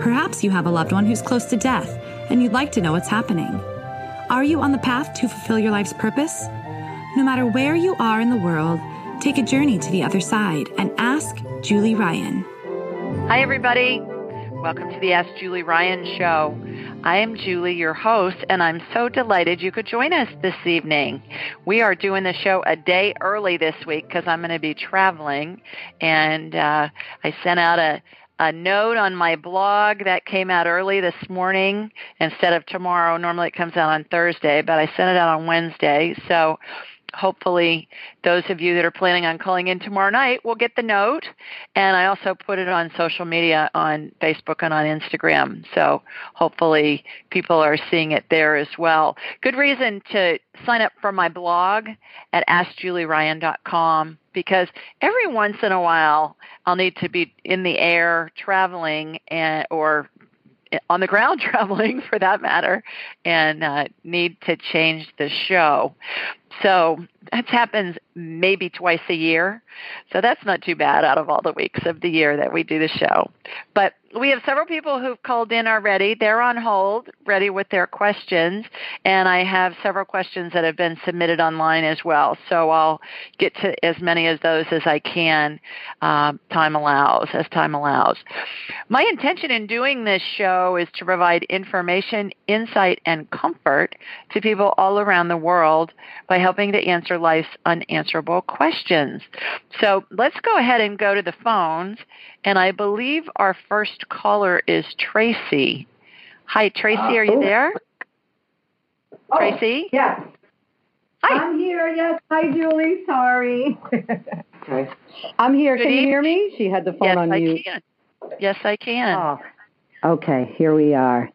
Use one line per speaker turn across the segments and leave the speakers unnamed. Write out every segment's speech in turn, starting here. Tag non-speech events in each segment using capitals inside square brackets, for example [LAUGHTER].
Perhaps you have a loved one who's close to death and you'd like to know what's happening. Are you on the path to fulfill your life's purpose? No matter where you are in the world, take a journey to the other side and ask Julie Ryan.
Hi, everybody. Welcome to the Ask Julie Ryan show. I am Julie, your host, and I'm so delighted you could join us this evening. We are doing the show a day early this week because I'm going to be traveling, and uh, I sent out a a note on my blog that came out early this morning instead of tomorrow. Normally it comes out on Thursday, but I sent it out on Wednesday. So hopefully those of you that are planning on calling in tomorrow night will get the note and i also put it on social media on facebook and on instagram so hopefully people are seeing it there as well good reason to sign up for my blog at askjulieryan.com because every once in a while i'll need to be in the air traveling and or on the ground [LAUGHS] traveling for that matter and uh, need to change the show. So that happens maybe twice a year. So that's not too bad out of all the weeks of the year that we do the show. But we have several people who've called in already. They're on hold, ready with their questions. And I have several questions that have been submitted online as well. So I'll get to as many of those as I can, uh, time allows, as time allows. My intention in doing this show is to provide information, insight, and comfort to people all around the world by helping to answer life's unanswerable questions. So let's go ahead and go to the phones. And I believe our first caller is Tracy. Hi, Tracy, are you there?
Oh,
Tracy?
Yes.
Hi.
I'm here. Yes. Hi, Julie. Sorry. [LAUGHS] okay. I'm here.
Good
can you hear me? She had the phone
yes,
on
I
mute.
can. Yes, I can.
Oh. Okay. Here we are.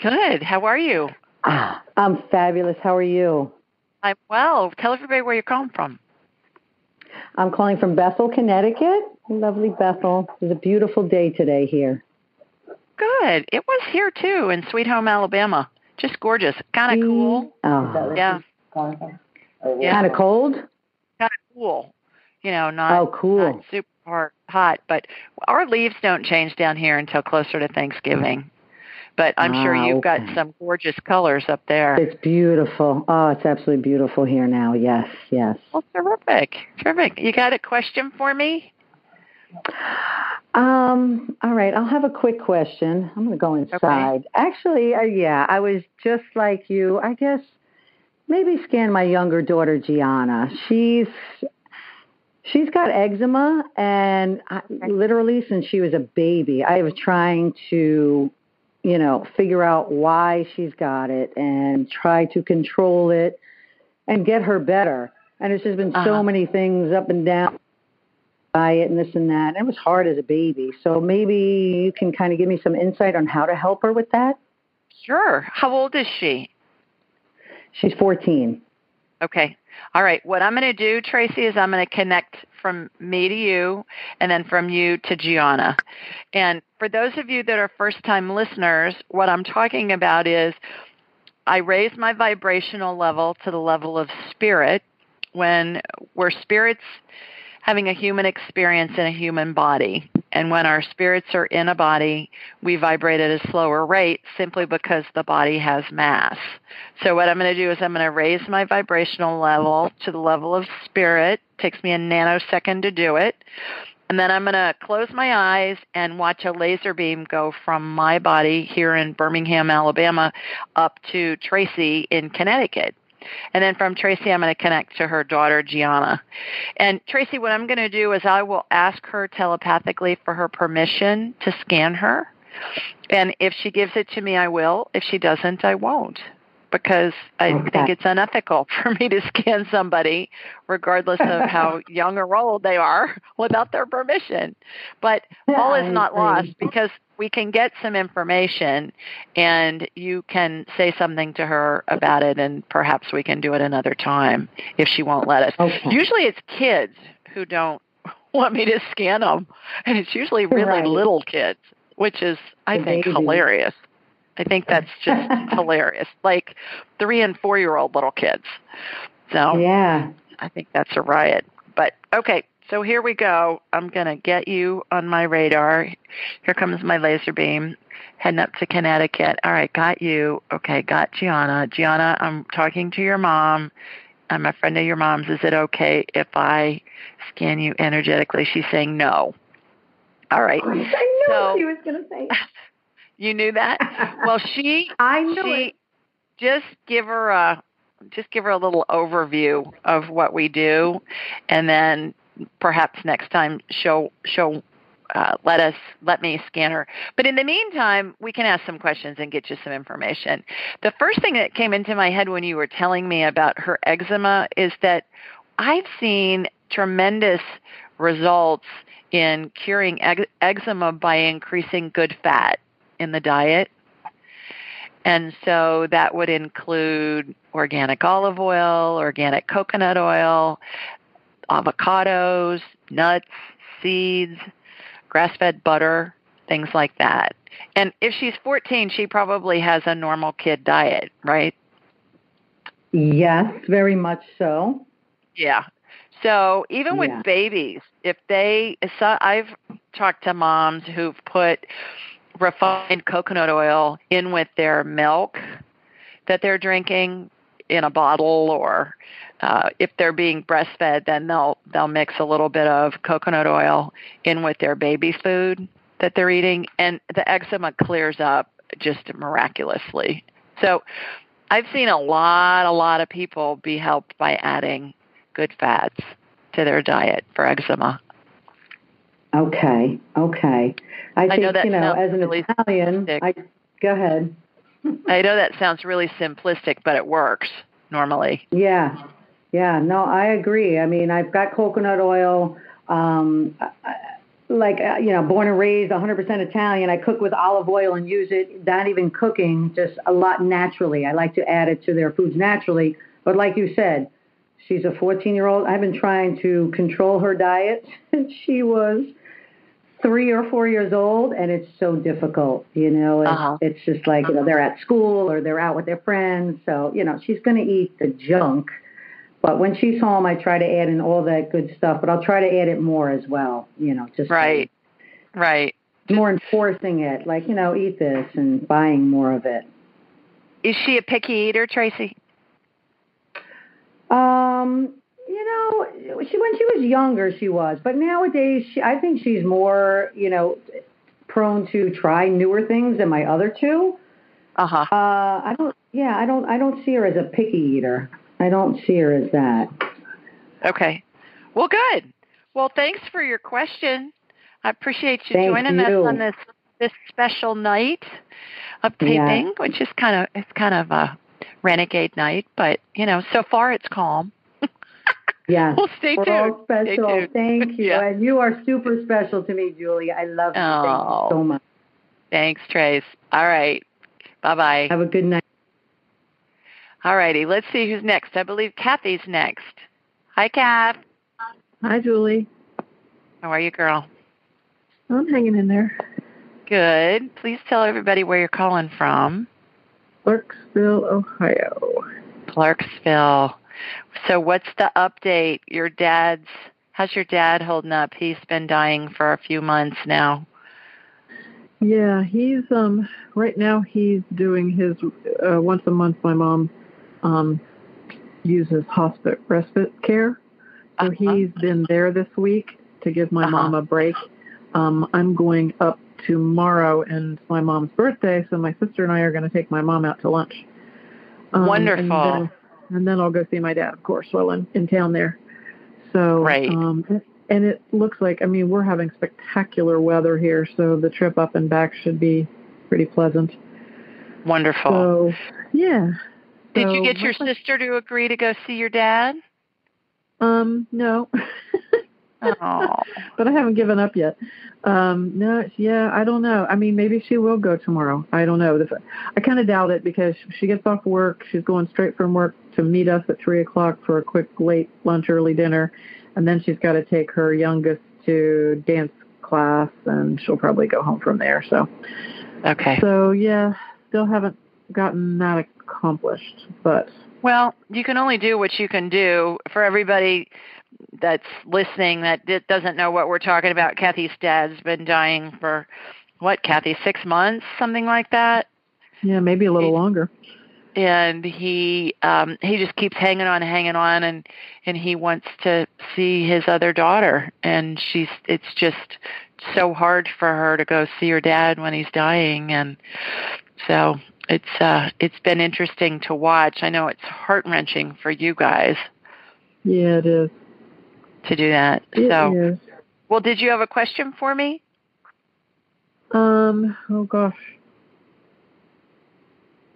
Good. How are you?
Ah, I'm fabulous. How are you?
I'm well. Tell everybody where you're calling from.
I'm calling from Bethel, Connecticut. Lovely Bethel. It's a beautiful day today here.
Good. It was here too in Sweet Home, Alabama. Just gorgeous. Kind of cool.
Oh.
Yeah. Yeah.
Kind of cold?
Kind of cool. You know, not,
Oh, cool.
not super hot, hot, but our leaves don't change down here until closer to Thanksgiving. But I'm sure
Ah,
you've got some gorgeous colors up there.
It's beautiful. Oh, it's absolutely beautiful here now. Yes, yes.
Well, terrific. Terrific. You got a question for me?
Um, all right, I'll have a quick question. I'm going to go inside. Actually, uh, yeah, I was just like you. I guess maybe scan my younger daughter Gianna. She's she's got eczema and I, literally since she was a baby, I was trying to you know, figure out why she's got it and try to control it and get her better. And it's just been
Uh-huh.
so many things up and down diet and this and that. And it was hard as a baby. So maybe you can kind of give me some insight on how to help her with that.
Sure. How old is she?
She's 14.
Okay. All right. What I'm going to do, Tracy, is I'm going to connect from me to you and then from you to Gianna. And for those of you that are first time listeners, what I'm talking about is I raise my vibrational level to the level of spirit when we're spirits having a human experience in a human body. And when our spirits are in a body, we vibrate at a slower rate simply because the body has mass. So what I'm going to do is I'm going to raise my vibrational level to the level of spirit. It takes me a nanosecond to do it. And then I'm going to close my eyes and watch a laser beam go from my body here in Birmingham, Alabama, up to Tracy in Connecticut. And then from Tracy, I'm going to connect to her daughter, Gianna. And Tracy, what I'm going to do is I will ask her telepathically for her permission to scan her. And if she gives it to me, I will. If she doesn't, I won't. Because I okay. think it's unethical [LAUGHS] for me to scan somebody, regardless of [LAUGHS] how young or old they are, [LAUGHS] without their permission. But all is not lost because we can get some information and you can say something to her about it and perhaps we can do it another time if she won't let us. Okay. Usually it's kids who don't want me to scan them and it's usually really right. little kids, which is I the think baby. hilarious. I think that's just [LAUGHS] hilarious. Like 3 and 4 year old little kids. So
Yeah.
I think that's a riot. But okay, so here we go. I'm going to get you on my radar. Here comes my laser beam. Heading up to Connecticut. All right, got you. Okay, got Gianna. Gianna, I'm talking to your mom. I'm a friend of your mom's. Is it okay if I scan you energetically? She's saying no. All right. I
knew so, she was going to say. [LAUGHS]
you knew that? [LAUGHS] Well, she.
I knew
she,
it.
Just give her a just give her a little overview of what we do, and then perhaps next time she'll she'll uh, let us let me scan her. But in the meantime, we can ask some questions and get you some information. The first thing that came into my head when you were telling me about her eczema is that I've seen tremendous results in curing eczema by increasing good fat in the diet. And so that would include organic olive oil, organic coconut oil, avocados, nuts, seeds, grass fed butter, things like that. And if she's 14, she probably has a normal kid diet, right?
Yes, very much so.
Yeah. So even with yeah. babies, if they, so I've talked to moms who've put refined coconut oil in with their milk that they're drinking in a bottle or uh, if they're being breastfed, then they'll they'll mix a little bit of coconut oil in with their baby food that they're eating, and the eczema clears up just miraculously. So, I've seen a lot, a lot of people be helped by adding good fats to their diet for eczema.
Okay, okay. I, I
think
know you know, as an
really
Italian, I go ahead.
I know that sounds really simplistic, but it works normally.
Yeah, yeah, no, I agree. I mean, I've got coconut oil. Um, like uh, you know, born and raised 100% Italian. I cook with olive oil and use it. Not even cooking, just a lot naturally. I like to add it to their foods naturally. But like you said, she's a 14 year old. I've been trying to control her diet [LAUGHS] since she was three or four years old, and it's so difficult. You know, it's, uh-huh. it's just like you know they're at school or they're out with their friends, so you know she's going to eat the junk but when she's home, I try to add in all that good stuff, but I'll try to add it more as well, you know, just
right, right.
More enforcing it, like, you know, eat this and buying more of it.
Is she a picky eater, Tracy?
Um, you know, she when she was younger, she was, but nowadays, she, I think she's more, you know, prone to try newer things than my other two.
Uh-huh.
Uh I don't. Yeah, I don't. I don't see her as a picky eater. I don't see her as that.
Okay. Well, good. Well, thanks for your question. I appreciate you
Thank
joining
you.
us on this this special night of taping,
yeah.
which is kind of it's kind of a renegade night, but you know, so far it's calm.
Yeah.
well, stay
We're
tuned.
all special.
Tuned. [LAUGHS]
Thank you.
yeah.
And you are super special to me, Julie. I love you.
Oh,
Thank you so oh. much.
Thanks, Trace. All right. Bye bye.
Have a good night.
All righty, let's see who's next. I believe Kathy's next. Hi, Kath.
Hi, Julie.
How are you, girl?
I'm hanging in there.
Good. Please tell everybody where you're calling from.
Clarksville, Ohio.
Clarksville. So, what's the update? Your dad's, how's your dad holding up? He's been dying for a few months now.
Yeah, he's um right now he's doing his uh, once a month. My mom um, uses hospice respite care. So uh-huh. he's been there this week to give my uh-huh. mom a break. Um, I'm going up tomorrow, and it's my mom's birthday, so my sister and I are going to take my mom out to lunch.
Um, Wonderful.
And then, I'll go see my dad, of course, while I'm in town there. So,
right.
Um, and it looks like, I mean, we're having spectacular weather here, so the trip up and back should be pretty pleasant.
Wonderful.
So, yeah,
Did you get your sister to agree to go see your dad?
Um, no. [LAUGHS] But I haven't given up yet. Um, no, yeah, I don't know. I mean, maybe she will go tomorrow. I don't know. I kind of doubt it because she gets off work. She's going straight from work to meet us at three o'clock for a quick late lunch, early dinner, and then she's got to take her youngest to dance class, and she'll probably go home from there. So,
okay.
So yeah, still haven't gotten that accomplished, but
well, you can only do what you can do. For everybody that's listening that doesn't know what we're talking about, Kathy's dad's been dying for what, Kathy, six months, something like that.
Yeah, maybe a little
he,
longer.
And he um he just keeps hanging on, hanging on, and and he wants to see his other daughter, and she's it's just so hard for her to go see her dad when he's dying, and so it's uh it's been interesting to watch. I know it's heart wrenching for you guys.
Yeah, it is.
To do that.
It
so
is.
well did you have a question for me?
Um oh gosh.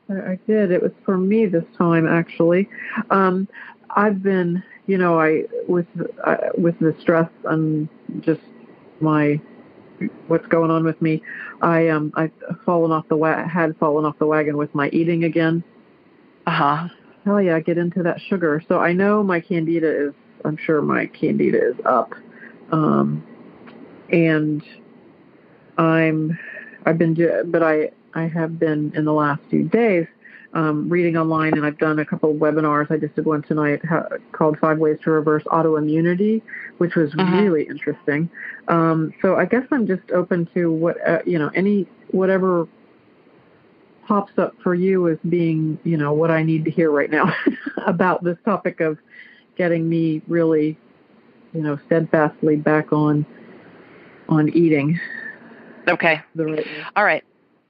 I, I did. It was for me this time actually. Um I've been, you know, I with uh, with the stress and just my what's going on with me. I um I've fallen off the wa- had fallen off the wagon with my eating again.
Uh huh.
Hell yeah, get into that sugar. So I know my candida is. I'm sure my candida is up. Um, and I'm I've been doing, but I I have been in the last few days um, reading online, and I've done a couple of webinars. I just did one tonight ha- called Five Ways to Reverse Autoimmunity, which was
uh-huh.
really interesting. Um, so I guess I'm just open to what uh, you know, any whatever pops up for you as being, you know, what I need to hear right now [LAUGHS] about this topic of getting me really, you know, steadfastly back on on eating.
Okay.
Right
All right.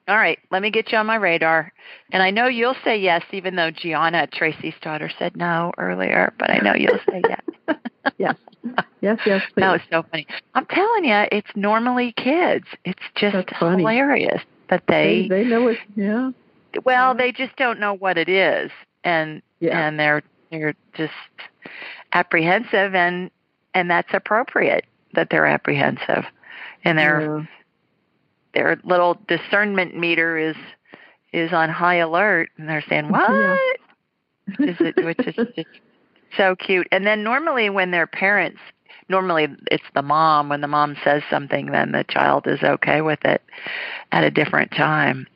All right, let me get you on my radar. And I know you'll say yes, even though Gianna, Tracy's daughter, said no earlier, but I know you'll say yes. [LAUGHS] [LAUGHS]
yes. Yes, yes, please.
That was so funny. I'm telling you, it's normally kids. It's just hilarious that they,
they, they know it. Yeah.
Well, they just don't know what it is, and
yeah.
and they're they're just apprehensive, and and that's appropriate that they're apprehensive, and
yeah.
their little discernment meter is is on high alert and they're saying what?
Yeah.
is which is just so cute. And then normally when their parents normally it's the mom when the mom says something then the child is okay with it at a different time.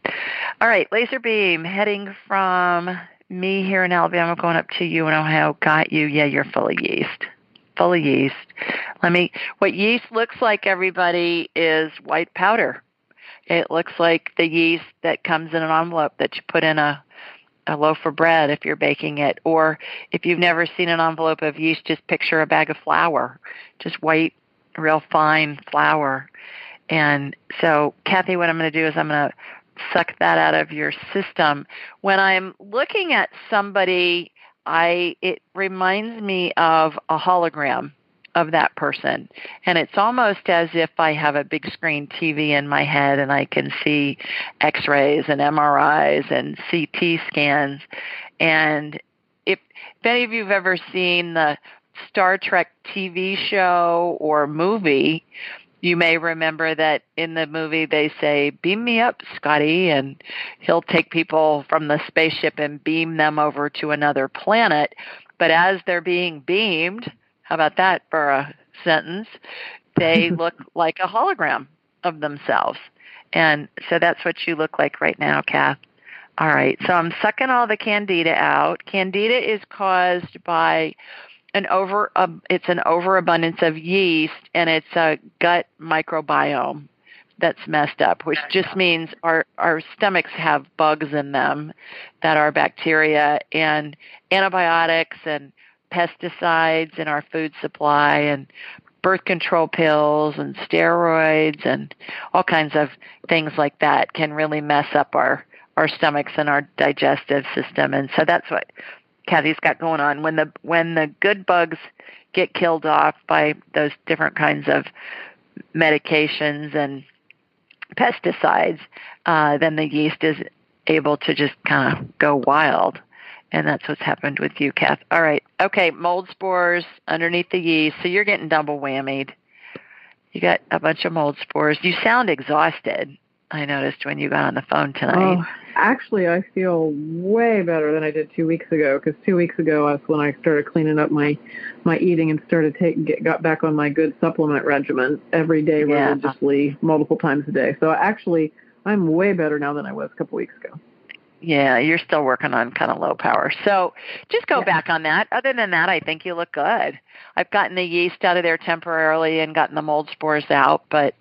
All right laser beam heading from me here in alabama going up to you in ohio got you. Yeah you're full of yeast. Full of yeast. Let me what yeast looks like everybody is white powder. It looks like the yeast that comes in an envelope that you put in a a loaf of bread if you're baking it. Or if you've never seen an envelope of yeast just picture a bag of flour. Just white real fine flour. And so kathy what i'm going to do is i'm going to suck that out of your system when i'm looking at somebody i it reminds me of a hologram of that person. And it's almost as if I have a big screen TV in my head and I can see x rays and MRIs and CT scans. And if, if any of you have ever seen the Star Trek TV show or movie, you may remember that in the movie they say, Beam me up, Scotty, and he'll take people from the spaceship and beam them over to another planet. But as they're being beamed, how about that for a sentence? They [LAUGHS] look like a hologram of themselves. And so that's what you look like right now, Kath. All right, so I'm sucking all the candida out. Candida is caused by an over uh, it's an overabundance of yeast and it's a gut microbiome that's messed up, which just means our our stomachs have bugs in them that are bacteria and antibiotics and pesticides in our food supply and birth control pills and steroids and all kinds of things like that can really mess up our our stomachs and our digestive system. And so that's what Kathy's got going on when the when the good bugs get killed off by those different kinds of medications and pesticides uh, then the yeast is able to just kind of go wild And that's what's happened with you, Kath. All right. Okay, mold spores underneath the yeast. So you're getting double whammied. You got a bunch of mold spores. You sound exhausted. I noticed when you got on the phone tonight.
Oh, actually, I feel way better than I did two weeks ago. Because two weeks ago, was when I started cleaning up my my eating and started taking get, got back on my good supplement regimen every day
Yeah.
religiously, multiple times a day. So actually, I'm way better now than I was a couple weeks ago.
Yeah, you're still working on kind of low power. So just go
Yeah.
back on that. Other than that, I think you look good. I've gotten the yeast out of there temporarily and gotten the mold spores out, but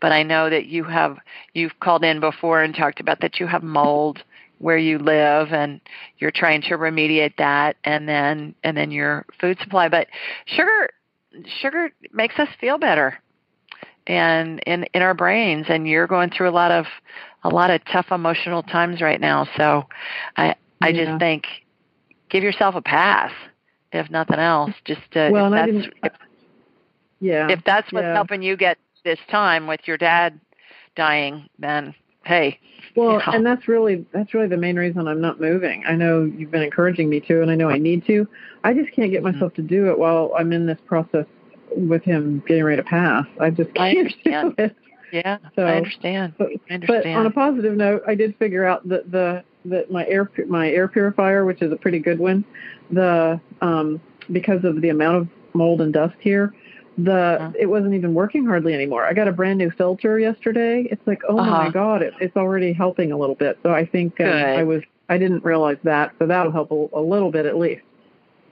but I know that you have you've called in before and talked about that you have mold where you live and you're trying to remediate that and then and then your food supply. But sugar sugar makes us feel better and in in our brains and you're going through a lot of a lot of tough emotional times right now so i i
Yeah.
just think give yourself a pass if nothing else just to,
Well,
if that's if,
yeah.
if that's what's
yeah.
helping you get this time with your dad dying then hey
Well,
Yeah.
and that's really that's really the main reason I'm not moving. I know you've been encouraging me to, and I know I need to. I just can't get
Mm-hmm.
myself to do it while I'm in this process with him getting ready to pass. I just can't [LAUGHS]
understand.
do it.
Yeah
So,
i understand
But,
i
but on a positive note, I did figure out that the that my air my air purifier, which is a pretty good one, the um because of the amount of mold and dust here, the
Uh-huh.
it wasn't even working hardly anymore. I got a brand new filter yesterday. It's like, oh
Uh-huh.
my god, it, it's already helping a little bit. So I think
Good.
I was I didn't realize that, so that'll help a, a little bit at least.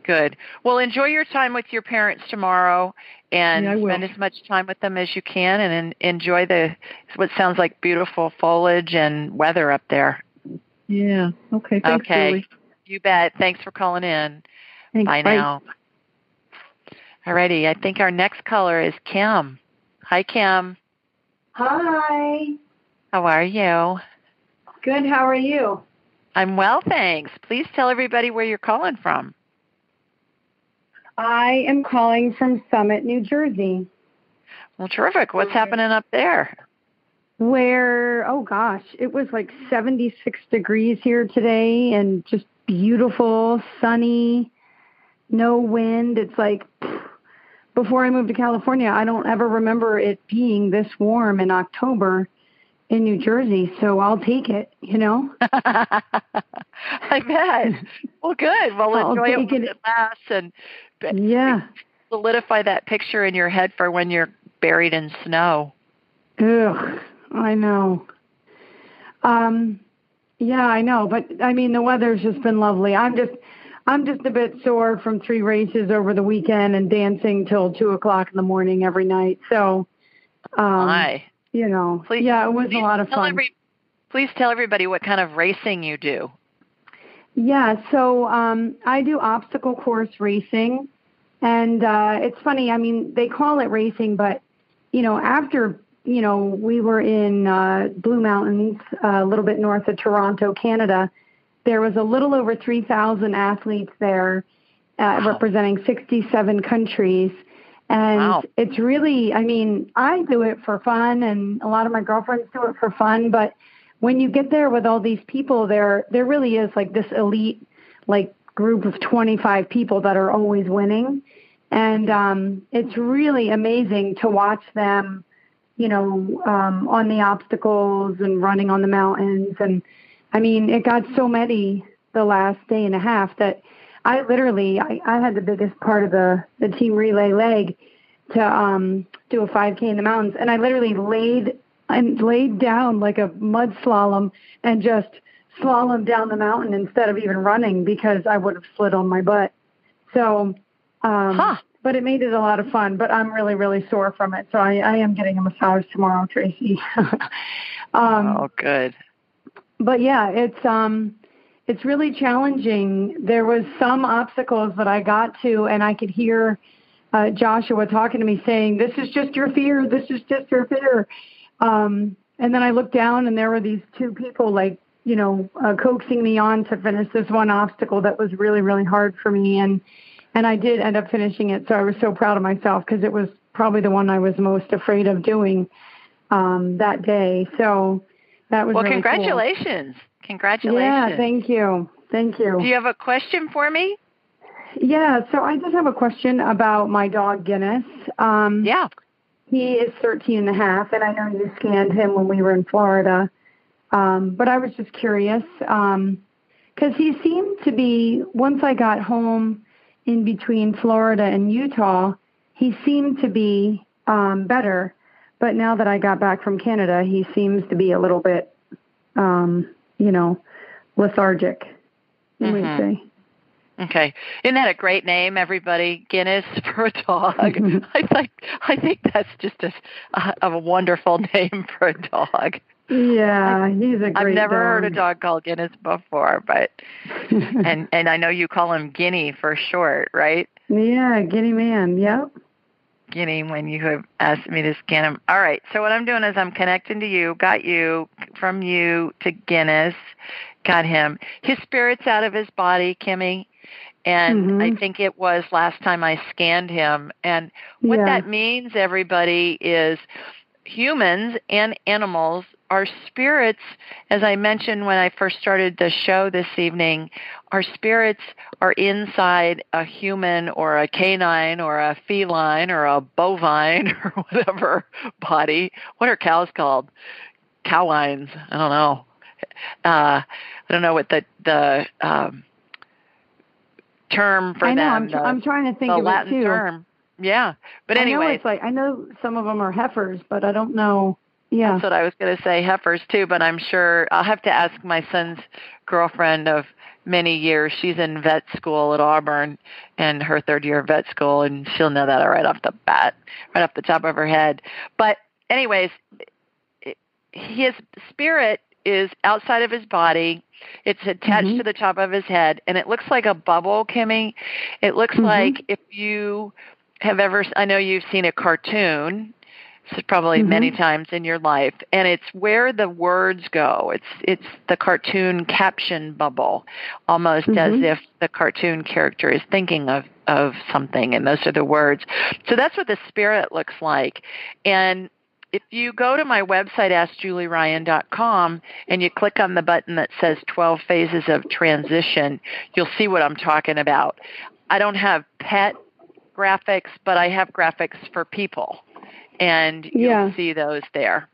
Good. Well, enjoy your time with your parents tomorrow, and
Yeah,
spend as much time with them as you can, and enjoy the what sounds like beautiful foliage and weather up there.
Yeah. Okay. Thanks,
okay.
Julie.
You bet. Thanks for calling in.
Thanks.
Bye now. Alrighty. I think our next caller is Kim. Hi, Kim.
Hi.
How are you?
Good. How are you?
I'm well, thanks. Please tell everybody where you're calling from.
I am calling from Summit, New Jersey,
Well, terrific. What's happening up there?
where, oh gosh, it was like 76 degrees here today and just beautiful, sunny, no wind. It's like before I moved to California, I don't ever remember it being this warm in October in New Jersey. So I'll take it, you know? [LAUGHS]
I bet. [LAUGHS] Well, good. Well,
I'll
enjoy it when
it.
it lasts and
Yeah.
solidify that picture in your head for when you're buried in snow.
Ugh, I know. Um, yeah, I know, but I mean the weather's just been lovely. I'm just, I'm just a bit sore from three races over the weekend and dancing till two o'clock in the morning every night. So, um,
Hi.
you know,
Please-
yeah, it was a lot of fun.
every- please tell everybody what kind of racing you do.
Yeah, so um, I do obstacle course racing, and uh, it's funny. I mean, they call it racing, but you know, after you know, we were in uh, Blue Mountains, uh, a little bit north of Toronto, Canada. There was a little over 3,000 athletes there, uh,
Wow.
representing 67 countries. And
Wow.
it's really, I mean, I do it for fun, and a lot of my girlfriends do it for fun, but when you get there with all these people there there really is like this elite like group of 25 people that are always winning. And um it's really amazing to watch them you know um on the obstacles and running on the mountains. And i mean it got so many the last day and a half that i literally i, I had the biggest part of the the team relay leg to um do a 5k in the mountains. And i literally laid and laid down like a mud slalom and just slalom down the mountain instead of even running because I would have slid on my butt. So, um,
Huh.
but it made it a lot of fun. But I'm really, really sore from it. So I, I am getting a massage tomorrow, Tracy. [LAUGHS] um,
oh, good.
but yeah, it's um it's really challenging. There was some obstacles that I got to and I could hear uh, Joshua talking to me saying, "This is just your fear. This is just your fear." Um, and then I looked down and there were these two people like you know uh, coaxing me on to finish this one obstacle that was really really hard for me and and I did end up finishing it. So I was so proud of myself because it was probably the one I was most afraid of doing um, that day. So that was
Well,
really cool.
congratulations. Congratulations.
Yeah, thank you. Thank you.
Do you have a question for me?
Yeah, so I just have a question about my dog Guinness. Um,
yeah.
He is 13 and a half, and I know you scanned him when we were in Florida. Um, but I was just curious because um, he seemed to be, once I got home in between Florida and Utah, he seemed to be um, better. But now that I got back from Canada, he seems to be a little bit, um, you know, lethargic, you mm-hmm. might say.
Okay, isn't that a great name, everybody? Guinness [LAUGHS] for a dog. I think I think that's just a, a, a wonderful [LAUGHS] name for a dog.
Yeah, he's a great.
I've never
dog.
heard a dog called Guinness before, but [LAUGHS] and and I know you call him Guinea for short, right?
Yeah, Guinea man. Yep.
Guinea when you have asked me to scan him. All right. So what I'm doing is I'm connecting to you, got you from you to Guinness, got him. His spirit's out of his body, Kimmy and mm-hmm. I think it was last time I scanned him. And what yeah. that means, everybody, is humans and animals, our spirits, as I mentioned when I first started the show this evening, our spirits are inside a human or a canine or a feline or a bovine [LAUGHS] or whatever body. What are cows called? Cowlines. I don't know. Uh, I don't know what the the um, term for
I know,
them.
I'm,
the,
I'm trying to think
the
of
Latin
it too.
term. Yeah, but anyway,
I know it's like I know some of them are heifers, but I don't know. Yeah,
that's what I was going to say, heifers too. But I'm sure I'll have to ask my son's girlfriend of many years. She's in vet school at Auburn, and her third year of vet school, and she'll know that right off the bat, right off the top of her head. But anyways, his spirit is outside of his body it's attached mm-hmm. to the top of his head, and it looks like a bubble, Kimmy. It looks mm-hmm. like if you have ever, I know you've seen a cartoon. This is probably mm-hmm. many times in your life, and it's where the words go. It's it's the cartoon caption bubble, almost as mm-hmm. if the cartoon character is thinking of of something, and those are the words. So that's what the spirit looks like, and if you go to my website, AskJulieRyan.com, and you click on the button that says 12 Phases of Transition, you'll see what I'm talking about. I don't have pet graphics, but I have graphics for people, and you'll
yeah.
see those there.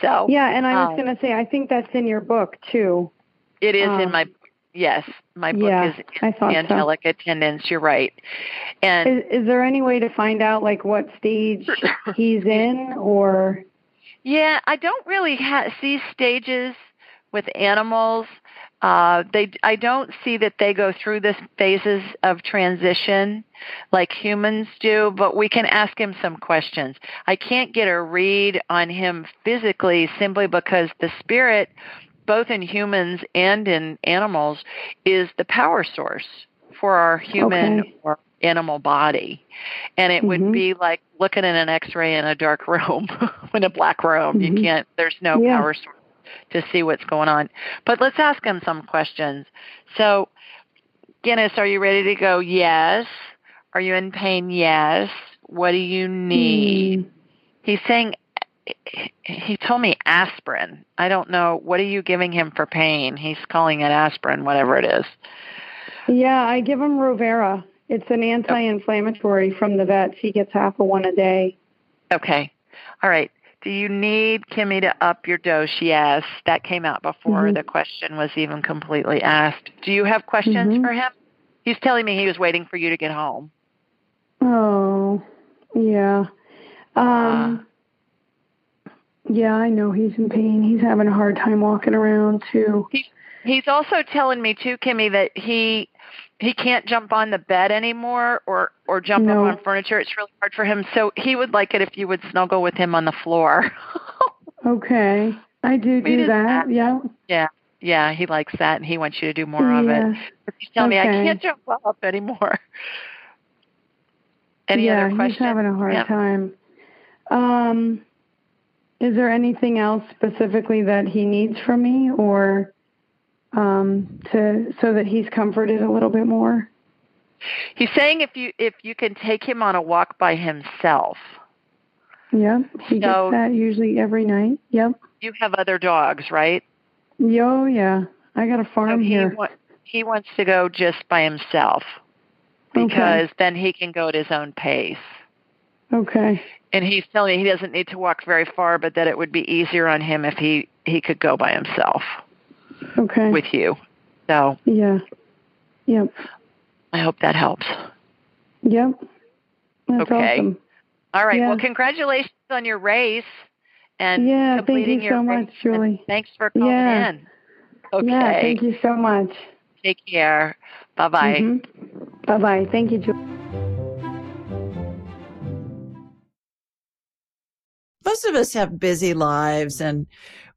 So
yeah, and I was
um,
going to say I think that's in your book too.
It is um, in my Yes, my book
yeah,
is Angelic
so.
Attendants. You're right. And
is, is there any way to find out like what stage [LAUGHS] he's in, or?
Yeah, I don't really ha- see stages with animals. Uh, they, I don't see that they go through the phases of transition like humans do, but we can ask him some questions. I can't get a read on him physically simply because the spirit both in humans and in animals, is the power source for our human
okay.
or animal body. And it
mm-hmm.
would be like looking at an x-ray in a dark [LAUGHS] room, in a black room.
Mm-hmm.
You can't, there's no
yeah.
power source to see what's going on. But let's ask him some questions. So, Guinness, are you ready to go? Yes. Are you in pain? Yes. What do you need?
Mm.
He's saying he told me aspirin. I don't know. What are you giving him for pain? He's calling it aspirin, whatever it is.
Yeah, I give him Rovera. It's an anti-inflammatory from the vets. He gets half a one a day.
Okay. All right. Do you need Kimmy to up your dose? Yes. That came out before
mm-hmm.
the question was even completely asked. Do you have questions
mm-hmm.
for him? He's telling me he was waiting for you to get home.
Oh, yeah. Um, uh, yeah, I know he's in pain. He's having a hard time walking around too.
He, he's also telling me too, Kimmy, that he he can't jump on the bed anymore or or jump
no.
up on furniture. It's really hard for him. So he would like it if you would snuggle with him on the floor. [LAUGHS]
okay, I do do that. that. Yeah.
Yeah. Yeah, he likes that, and he wants you to do more of
yeah.
it. But he's telling
okay.
me I can't jump up anymore. [LAUGHS] Any
yeah,
other questions?
he's having a hard
yeah.
time. Um, is there anything else specifically that he needs from me, or um, to so that he's comforted a little bit more?
He's saying if you if you can take him on a walk by himself.
Yep, he so, gets that usually every night. Yep.
You have other dogs, right?
Yo, yeah. I got a farm
so
here.
Wa- he wants to go just by himself because okay. then he can go at his own pace.
Okay.
And he's telling me he doesn't need to walk very far, but that it would be easier on him if he he could go by himself.
Okay.
With you. So.
Yeah. Yep.
I hope that helps.
Yep. That's
okay.
Awesome.
All right.
Yeah.
Well, congratulations on your race and
yeah,
completing
thank you
your
so
race.
much, Julie.
Thanks for calling
yeah.
in. Okay.
Yeah, thank you so much.
Take care. Bye bye.
Mm-hmm. Bye bye. Thank you, Julie.
Most of us have busy lives and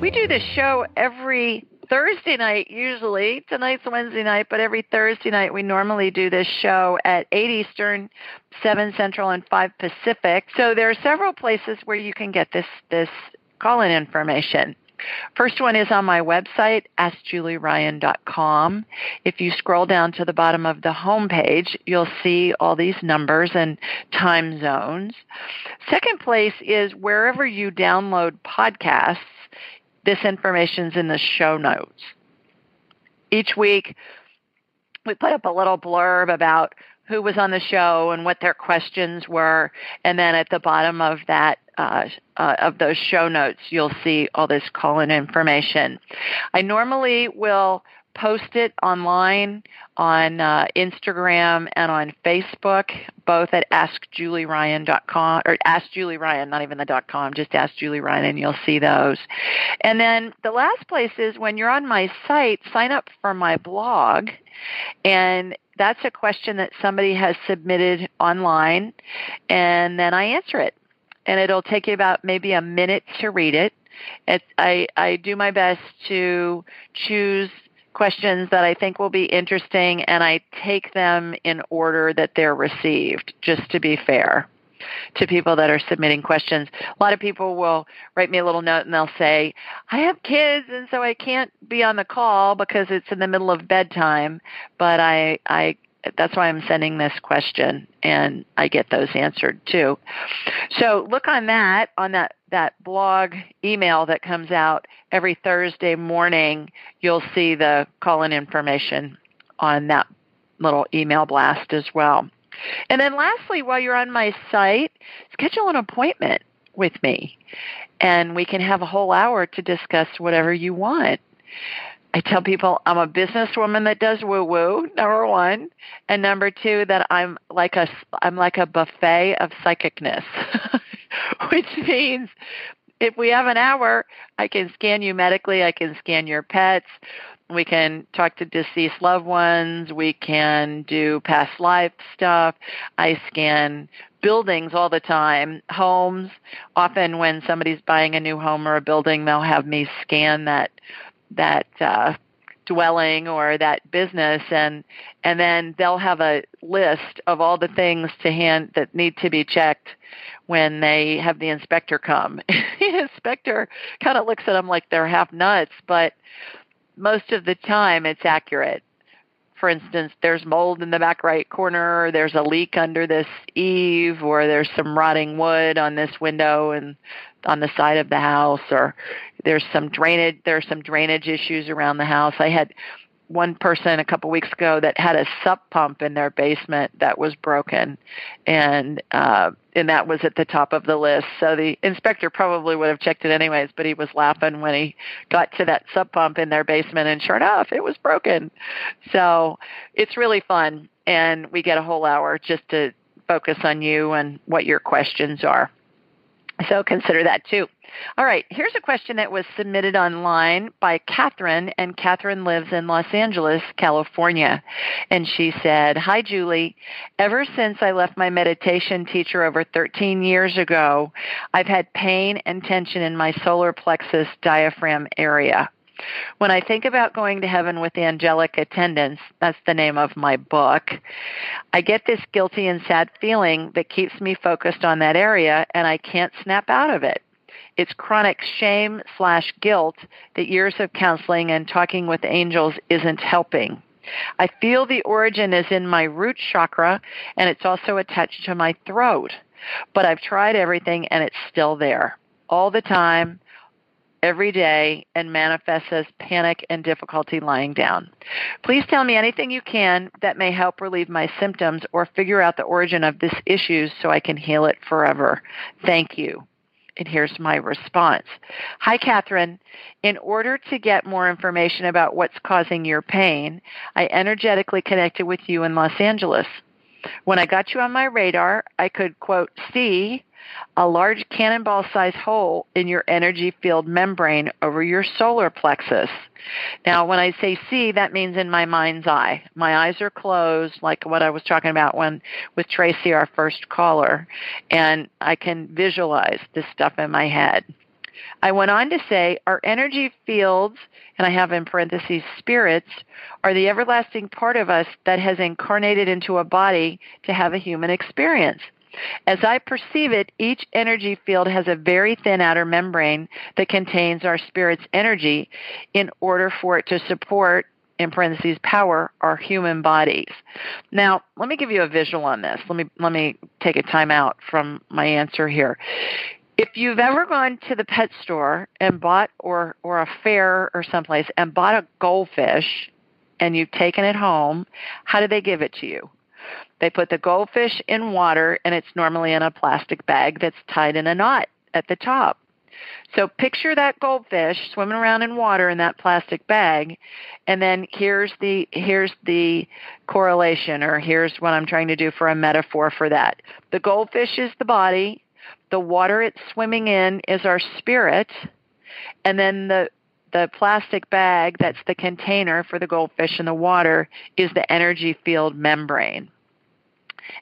We do this show every Thursday night, usually. Tonight's Wednesday night, but every Thursday night we normally do this show at 8 Eastern, 7 Central, and 5 Pacific. So there are several places where you can get this, this call-in information. First one is on my website, askjulieryan.com. If you scroll down to the bottom of the home page, you'll see all these numbers and time zones. Second place is wherever you download podcasts this information's in the show notes. Each week, we put up a little blurb about who was on the show and what their questions were, and then at the bottom of that uh, uh, of those show notes, you'll see all this call-in information. I normally will post it online on uh, Instagram and on Facebook, both at AskJulieRyan.com or Ask Julie Ryan, not even the dot com, just Ask Julie Ryan, and you'll see those. And then the last place is when you're on my site, sign up for my blog, and that's a question that somebody has submitted online, and then I answer it. And it'll take you about maybe a minute to read it. It's, I, I do my best to choose questions that I think will be interesting and I take them in order that they're received, just to be fair to people that are submitting questions. A lot of people will write me a little note and they'll say, I have kids and so I can't be on the call because it's in the middle of bedtime, but I, I that's why I'm sending this question and I get those answered too. So look on that, on that, that blog email that comes out every Thursday morning. You'll see the call in information on that little email blast as well. And then lastly, while you're on my site, schedule an appointment with me and we can have a whole hour to discuss whatever you want. I tell people I'm a businesswoman that does woo woo, number one, and number two that I'm like a I'm like a buffet of psychicness, [LAUGHS] [LAUGHS] which means if we have an hour, I can scan you medically, I can scan your pets, we can talk to deceased loved ones, we can do past life stuff. I scan buildings all the time, homes. Often when somebody's buying a new home or a building, they'll have me scan that that uh, dwelling or that business and and then they'll have a list of all the things to hand that need to be checked when they have the inspector come. [LAUGHS] the inspector kind of looks at them like they're half nuts, but most of the time it's accurate. For instance, there's mold in the back right corner, there's a leak under this eave, or there's some rotting wood on this window and on the side of the house or there's some drainage there's some drainage issues around the house. I had one person a couple weeks ago that had a sump pump in their basement that was broken, and uh, and that was at the top of the list. So the inspector probably would have checked it anyways, but he was laughing when he got to that sump pump in their basement, and sure enough, it was broken. So it's really fun, and we get a whole hour just to focus on you and what your questions are. So consider that too. All right, here's a question that was submitted online by Catherine, and Catherine lives in Los Angeles, California. And she said, Hi, Julie. Ever since I left my meditation teacher over 13 years ago, I've had pain and tension in my solar plexus diaphragm area. When I think about going to heaven with angelic attendants, that's the name of my book, I get this guilty and sad feeling that keeps me focused on that area and I can't snap out of it. It's chronic shame slash guilt that years of counseling and talking with angels isn't helping. I feel the origin is in my root chakra and it's also attached to my throat. But I've tried everything and it's still there. All the time, every day and manifests as panic and difficulty lying down. Please tell me anything you can that may help relieve my symptoms or figure out the origin of this issue so I can heal it forever. Thank you. And here's my response. Hi, Catherine. In order to get more information about what's causing your pain, I energetically connected with you in Los Angeles. When I got you on my radar, I could, quote, see a large cannonball sized hole in your energy field membrane over your solar plexus. Now, when I say see, that means in my mind's eye. My eyes are closed, like what I was talking about when with Tracy, our first caller, and I can visualize this stuff in my head. I went on to say our energy fields, and I have in parentheses spirits, are the everlasting part of us that has incarnated into a body to have a human experience. As I perceive it, each energy field has a very thin outer membrane that contains our spirit's energy in order for it to support in parentheses power our human bodies. Now, let me give you a visual on this. Let me let me take a time out from my answer here. If you've ever gone to the pet store and bought or or a fair or someplace and bought a goldfish and you've taken it home, how do they give it to you? They put the goldfish in water, and it's normally in a plastic bag that's tied in a knot at the top. So picture that goldfish swimming around in water in that plastic bag, and then here's the here's the correlation, or here's what I'm trying to do for a metaphor for that. The goldfish is the body, the water it's swimming in is our spirit, and then the the plastic bag that's the container for the goldfish in the water is the energy field membrane.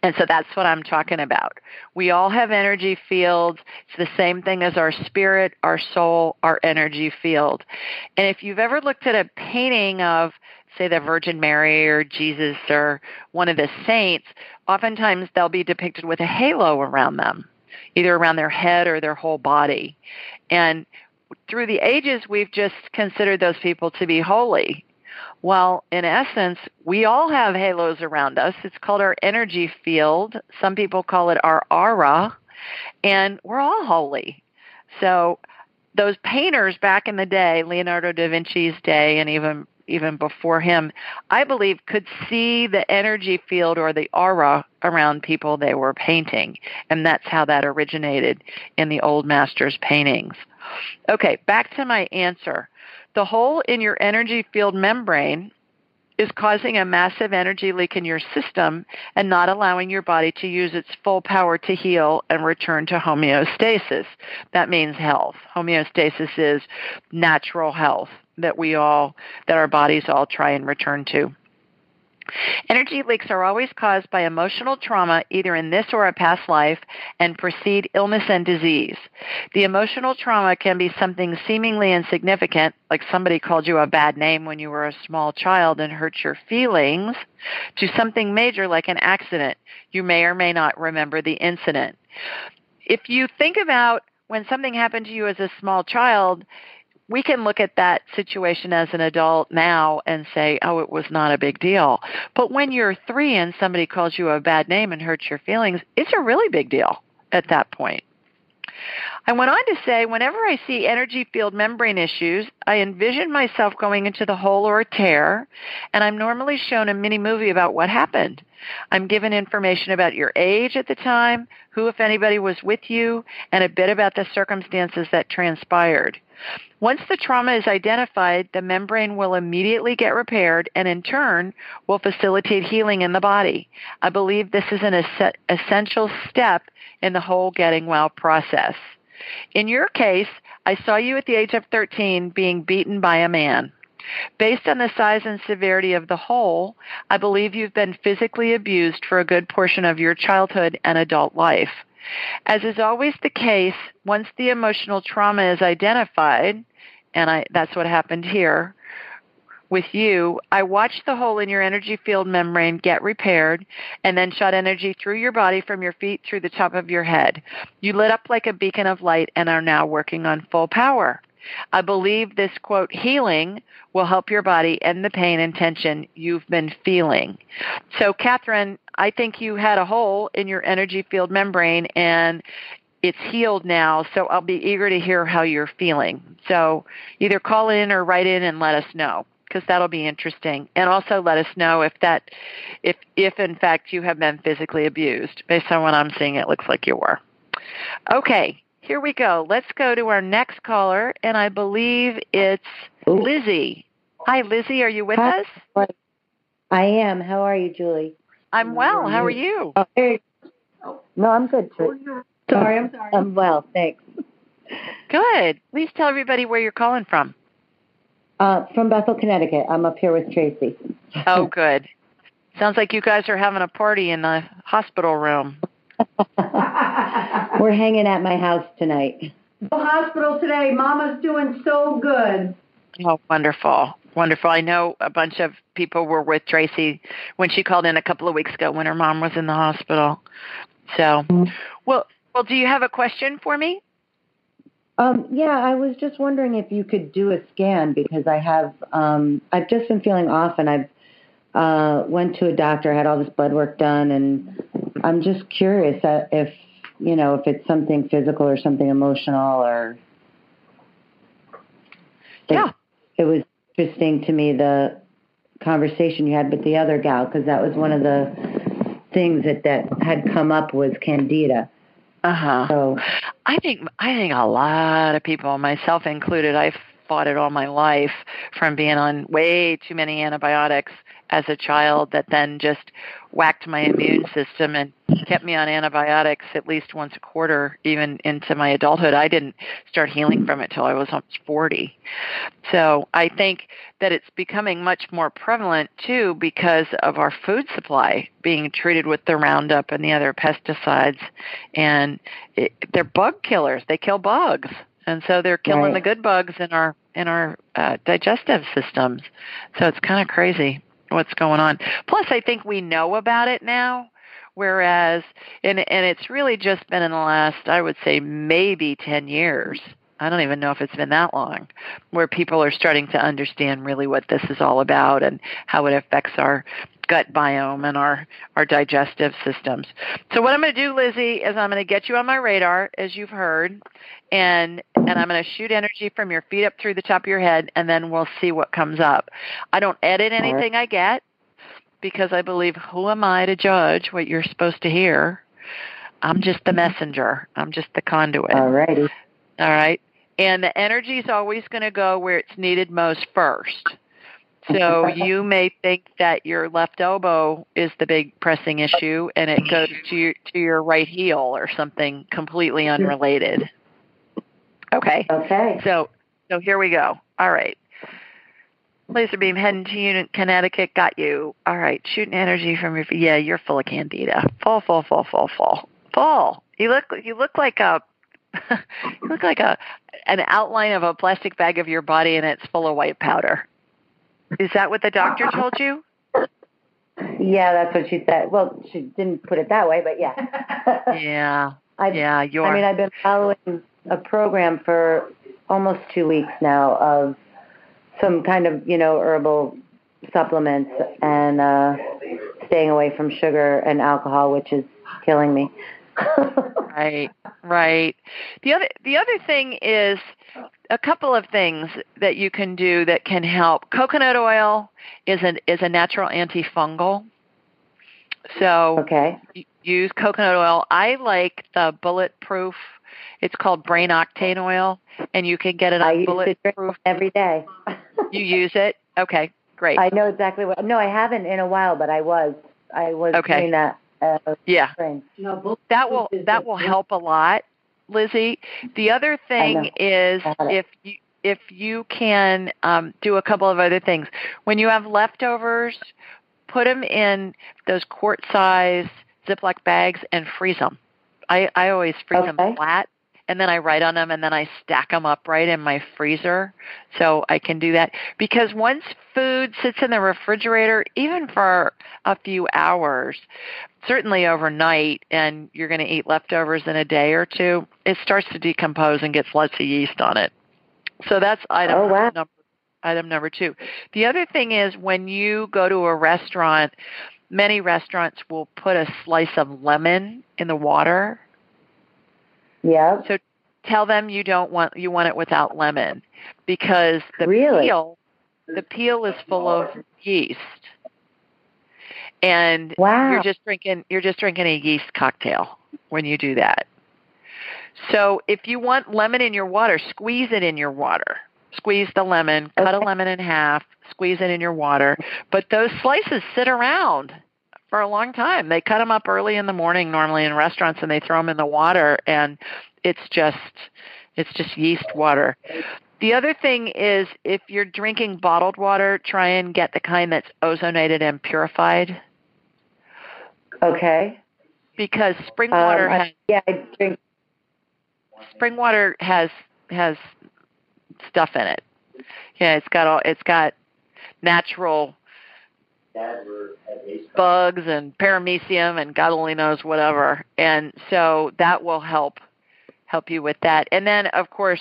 And so that's what I'm talking about. We all have energy fields. It's the same thing as our spirit, our soul, our energy field. And if you've ever looked at a painting of, say, the Virgin Mary or Jesus or one of the saints, oftentimes they'll be depicted with a halo around them, either around their head or their whole body. And through the ages, we've just considered those people to be holy. Well, in essence, we all have halos around us. It's called our energy field. Some people call it our aura, and we're all holy. So those painters back in the day, Leonardo da Vinci's day and even even before him, I believe could see the energy field or the aura around people they were painting. And that's how that originated in the old masters' paintings. Okay, back to my answer. The hole in your energy field membrane is causing a massive energy leak in your system and not allowing your body to use its full power to heal and return to homeostasis. That means health. Homeostasis is natural health that we all, that our bodies all try and return to. Energy leaks are always caused by emotional trauma, either in this or a past life, and precede illness and disease. The emotional trauma can be something seemingly insignificant, like somebody called you a bad name when you were a small child and hurt your feelings, to something major like an accident. You may or may not remember the incident. If you think about when something happened to you as a small child, we can look at that situation as an adult now and say, oh, it was not a big deal. But when you're three and somebody calls you a bad name and hurts your feelings, it's a really big deal at that point. I went on to say, whenever I see energy field membrane issues, I envision myself going into the hole or a tear, and I'm normally shown a mini movie about what happened. I'm given information about your age at the time, who, if anybody, was with you, and a bit about the circumstances that transpired. Once the trauma is identified, the membrane will immediately get repaired and in turn will facilitate healing in the body. I believe this is an es- essential step in the whole getting well process. In your case, I saw you at the age of 13 being beaten by a man. Based on the size and severity of the hole, I believe you've been physically abused for a good portion of your childhood and adult life. As is always the case, once the emotional trauma is identified, and I, that's what happened here with you, I watched the hole in your energy field membrane get repaired and then shot energy through your body from your feet through the top of your head. You lit up like a beacon of light and are now working on full power. I believe this quote healing will help your body end the pain and tension you've been feeling. So, Catherine, I think you had a hole in your energy field membrane and it's healed now, so I'll be eager to hear how you're feeling. So either call in or write in and let us know because that'll be interesting. And also let us know if that if if in fact you have been physically abused. Based on what I'm seeing it looks like you were. Okay, here we go. Let's go to our next caller and I believe it's Lizzie. Hi Lizzie, are you with
Hi.
us?
I am. How are you, Julie?
I'm well. How are you?
Oh, hey. No, I'm good. Too.
Sorry, I'm sorry.
I'm well, thanks.
Good. Please tell everybody where you're calling from.
Uh, from Bethel, Connecticut. I'm up here with Tracy.
Oh, good. Sounds like you guys are having a party in the hospital room. [LAUGHS]
We're hanging at my house tonight.
The hospital today. Mama's doing so good.
Oh, wonderful. Wonderful. I know a bunch of people were with Tracy when she called in a couple of weeks ago when her mom was in the hospital. So, well, well, do you have a question for me?
Um, yeah, I was just wondering if you could do a scan because I have um, I've just been feeling off and I've uh, went to a doctor, had all this blood work done, and I'm just curious uh, if you know if it's something physical or something emotional or.
Yeah.
It, it was interesting to me the conversation you had with the other gal because that was one of the things that that had come up was candida.
Uh huh.
So
I think I think a lot of people, myself included, I've fought it all my life from being on way too many antibiotics as a child that then just whacked my immune system and kept me on antibiotics at least once a quarter even into my adulthood. I didn't start healing from it till I was almost 40. So I think that it's becoming much more prevalent too because of our food supply being treated with the Roundup and the other pesticides and it, they're bug killers. They kill bugs and so they're killing
Right.
the good bugs in our in our uh, digestive systems. So it's kind of crazy what's going on. Plus, I think we know about it now, whereas and and it's really just been in the last, I would say, maybe ten years. I don't even know if it's been that long, where people are starting to understand really what this is all about and how it affects our gut biome and our our digestive systems. So what I'm going to do, Lizzie, is I'm going to get you on my radar, as you've heard, and and I'm going to shoot energy from your feet up through the top of your head, and then we'll see what comes up. I don't edit anything I get because I believe who am I to judge what you're supposed to hear? I'm just the messenger. I'm just the conduit.
all righty.
All right. And the energy is always going to go where it's needed most first. [LAUGHS] So you may think that your left elbow is the big pressing issue and it goes to your to your right heel or something completely unrelated. Okay.
Okay.
So so here we go. All right. Laser beam heading to unit Connecticut got you. All right, shooting energy from your yeah, you're full of candida. Full, full, full, full, full. Full. You look you look like a [LAUGHS] you look like a an outline of a plastic bag of your body and it's full of white powder. Is that what the doctor told you?
Yeah, that's what she said. Well, she didn't put it that way, but yeah.
Yeah. [LAUGHS]
I,
Yeah, you're
I mean, I've been following a program for almost two weeks now of some kind of, you know, herbal supplements and uh, staying away from sugar and alcohol, which is killing me. [LAUGHS]
right, right. The other the other thing is a couple of things that you can do that can help. Coconut oil is an is a natural antifungal. So
okay.
use coconut oil. I like the bulletproof. It's called brain octane oil, and you can get it on
I
bulletproof
every day. [LAUGHS]
you use it? Okay, great.
I know exactly what. No, I haven't in a while, but I was. I was
okay.
doing that. Uh,
yeah.
No,
that will that will help a lot, Lizzie. The other thing is if you if you can um, do a couple of other things when you have leftovers, put them in those quart size Ziploc bags and freeze them. I I always freeze
okay.
them flat and then I write on them and then I stack them up right in my freezer so I can do that. Because once food sits in the refrigerator even for a few hours certainly overnight and you're going to eat leftovers in a day or two it starts to decompose and gets lots of yeast on it. So that's item
oh, wow.
number item number 2 the other thing is when you go to a restaurant many restaurants will put a slice of lemon in the water
yeah.
So tell them you don't want you want it without lemon because the
really?
peel the peel is full of yeast. And
wow.
you're just drinking you're just drinking a yeast cocktail when you do that. So if you want lemon in your water, squeeze it in your water. Squeeze the lemon, cut
okay.
a lemon in half, squeeze it in your water. But those slices sit around for a long time. They cut them up early in the morning normally in restaurants and they throw them in the water and it's just it's just yeast water. The other thing is if you're drinking bottled water, try and get the kind that's ozonated and purified.
Okay.
Because spring water
um,
has
yeah, I drink
spring water has has stuff in it. Yeah, it's got all it's got natural bugs and paramecium and God only knows whatever. And so that will help help you with that. And then of course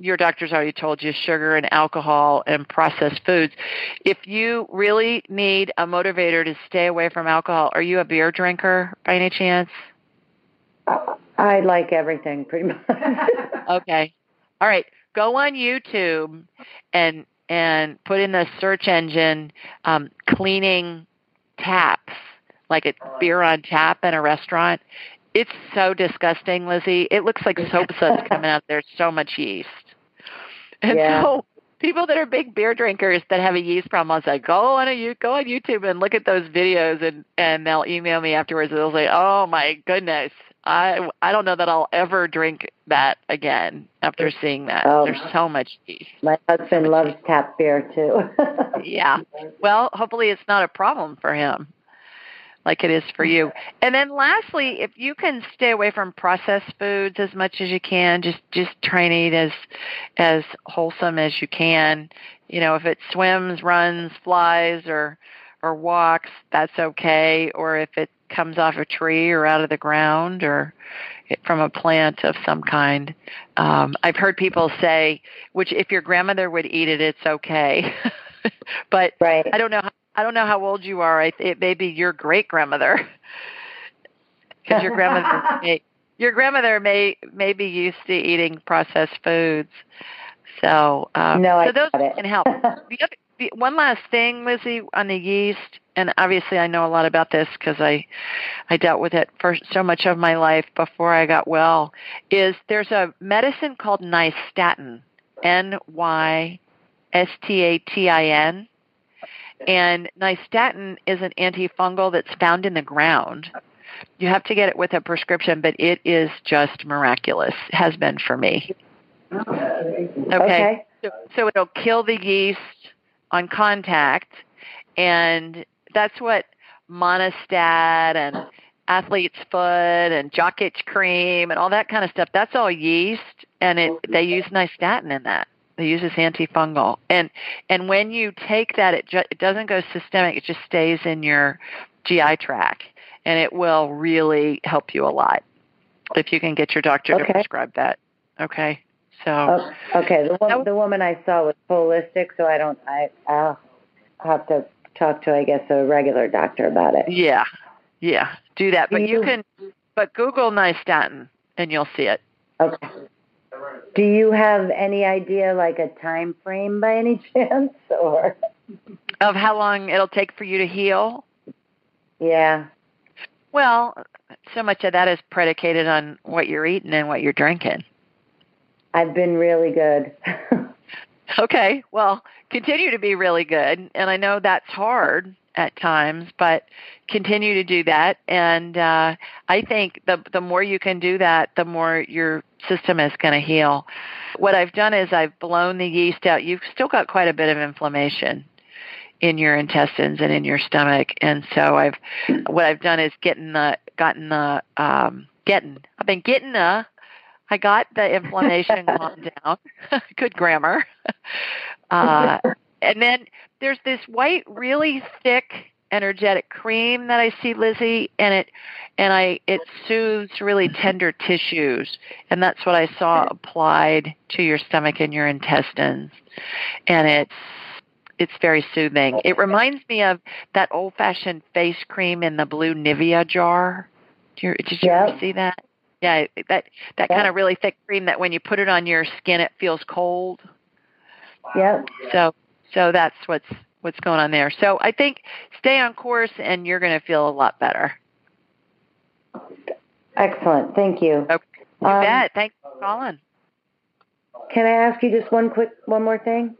your doctor's already told you sugar and alcohol and processed foods. If you really need a motivator to stay away from alcohol, are you a beer drinker by any chance?
I like everything pretty much. [LAUGHS]
okay. All right. Go on YouTube and and put in the search engine um, cleaning taps, like a beer on tap in a restaurant. It's so disgusting, Lizzie. It looks like soap [LAUGHS] suds coming out. There's so much yeast. And
yeah.
so people that are big beer drinkers that have a yeast problem, I'll say, go on a you go on YouTube and look at those videos and, and they'll email me afterwards and they'll say, Oh my goodness. I I don't know that I'll ever drink that again after seeing that.
Oh.
There's so much yeast.
My husband
so
loves tap beer too. [LAUGHS]
yeah. Well, hopefully it's not a problem for him like it is for you. And then lastly, if you can stay away from processed foods as much as you can, just just try and eat as as wholesome as you can. You know, if it swims, runs, flies or or walks, that's okay. Or if it comes off a tree or out of the ground or from a plant of some kind. Um, I've heard people say, which if your grandmother would eat it, it's okay. [LAUGHS] but
right.
I don't know how I don't know how old you are. I, it may be your great grandmother, because [LAUGHS] your grandmother may, your grandmother may may be used to eating processed foods. So um,
no,
so
I
those
got it.
can help. [LAUGHS] the other, the, one last thing, Lizzie, on the yeast, and obviously I know a lot about this because I I dealt with it for so much of my life before I got well. Is there's a medicine called nystatin, N Y S T A T I N and nystatin is an antifungal that's found in the ground. You have to get it with a prescription, but it is just miraculous. Has been for me. Okay.
okay.
So, so it'll kill the yeast on contact, and that's what Monistat and athlete's foot and jock itch cream and all that kind of stuff. That's all yeast, and it they use nystatin in that. They use this antifungal, and and when you take that, it ju- it doesn't go systemic. It just stays in your GI tract, and it will really help you a lot if you can get your doctor
Okay.
to prescribe that. Okay, so
Oh, okay. The, wo- the woman I saw was holistic, so I don't. I I'll have to talk to, I guess, a regular doctor about it.
yeah, yeah, do that. But you
you-
can, but Google nystatin and you'll see it.
Okay. Do you have any idea, like a time frame by any [LAUGHS] chance, or
of how long it'll take for you to heal?
Yeah.
Well, so much of that is predicated on what you're eating and what you're drinking.
I've been really good. [LAUGHS]
okay. Well, continue to be really good. And I know that's hard at times, but continue to do that. And uh, I think the the more you can do that, the more your system is going to heal. What I've done is I've blown the yeast out. You've still got quite a bit of inflammation in your intestines and in your stomach, and so I've what I've done is getting the gotten the um, getting I've been getting the I got the inflammation [LAUGHS] calmed down. [LAUGHS] Good grammar. [LAUGHS] Uh, and then there's this white, really thick, energetic cream that I see, Lizzie, and it and I it soothes really tender tissues, and that's what I saw applied to your stomach and your intestines, and it's it's very soothing. It reminds me of that old fashioned face cream in the blue Nivea jar. Did you, did you
yep.
ever see that? Yeah, that that yep. kind of really thick cream that when you put it on your skin, it feels cold.
Yep.
So so that's what's what's going on there. So I think stay on course and you're going to feel a lot better.
Excellent. Thank you.
Okay. You um, bet. Thanks for calling.
Can I ask you just one quick one more thing?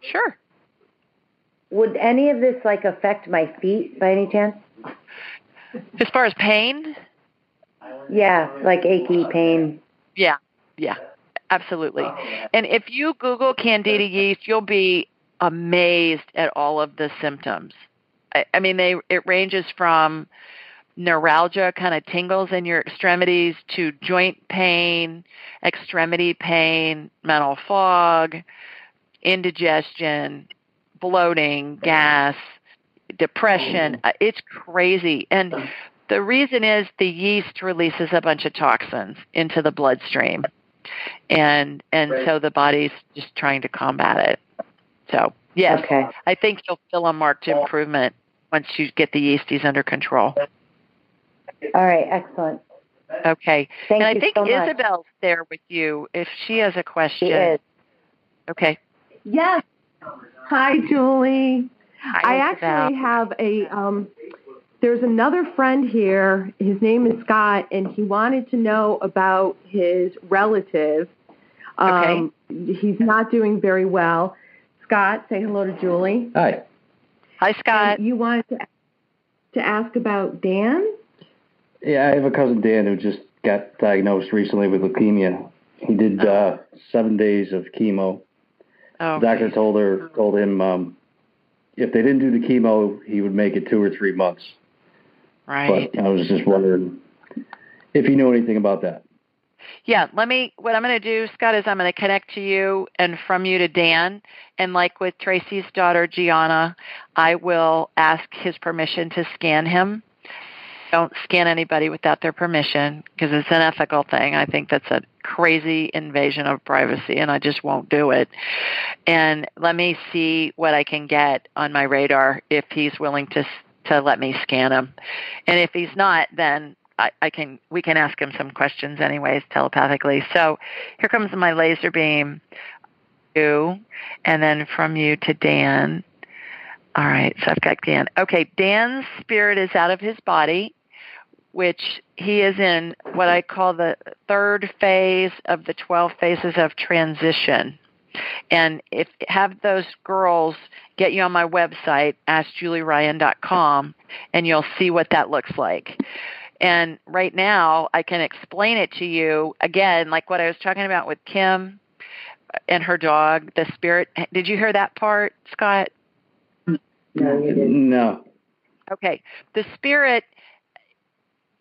Sure.
Would any of this like affect my feet by any chance?
As far as pain?
Yeah, like achy pain.
Yeah. Yeah. Absolutely. And if you Google candida yeast, you'll be amazed at all of the symptoms. I, I mean, they it ranges from neuralgia, kind of tingles in your extremities, to joint pain, extremity pain, mental fog, indigestion, bloating, gas, depression. Uh, it's crazy. And the reason is the yeast releases a bunch of toxins into the bloodstream. And and so the body's just trying to combat it. So, yes,
okay.
I think you'll feel a marked improvement once you get the yeasties under control.
All right, excellent.
Okay.
Thank
and I think
so
Isabel's there with you if she has a question.
She is.
Okay.
Yes. Hi, Julie.
Hi,
I
Isabel.
actually have a um there's another friend here. His name is Scott and he wanted to know about his relative. Um
okay.
he's not doing very well. Scott, say hello to Julie.
Hi.
Hi, Scott.
And you wanted to to ask about Dan?
Yeah, I have a cousin Dan who just got diagnosed recently with leukemia. He did uh, seven days of chemo.
Oh,
the doctor told her told him um, if they didn't do the chemo, he would make it two or three months.
Right.
But I was just wondering if you know anything about that.
Yeah, let me. What I'm going to do, Scott, is I'm going to connect to you and from you to Dan. And like with Tracy's daughter, Gianna, I will ask his permission to scan him. Don't scan anybody without their permission because it's an ethical thing. I think that's a crazy invasion of privacy, and I just won't do it. And let me see what I can get on my radar if he's willing to to let me scan him. And if he's not, then I, I can we can ask him some questions anyways telepathically. So here comes my laser beam you and then from you to Dan. All right, so I've got Dan. Okay, Dan's spirit is out of his body, which he is in what I call the third phase of the 12 phases of transition. And if have those girls get you on my website, askjulieryan.com, and you'll see what that looks like. And right now, I can explain it to you again, like what I was talking about with Kim and her dog, the spirit. Did you hear that part, Scott?
No.
Okay. The spirit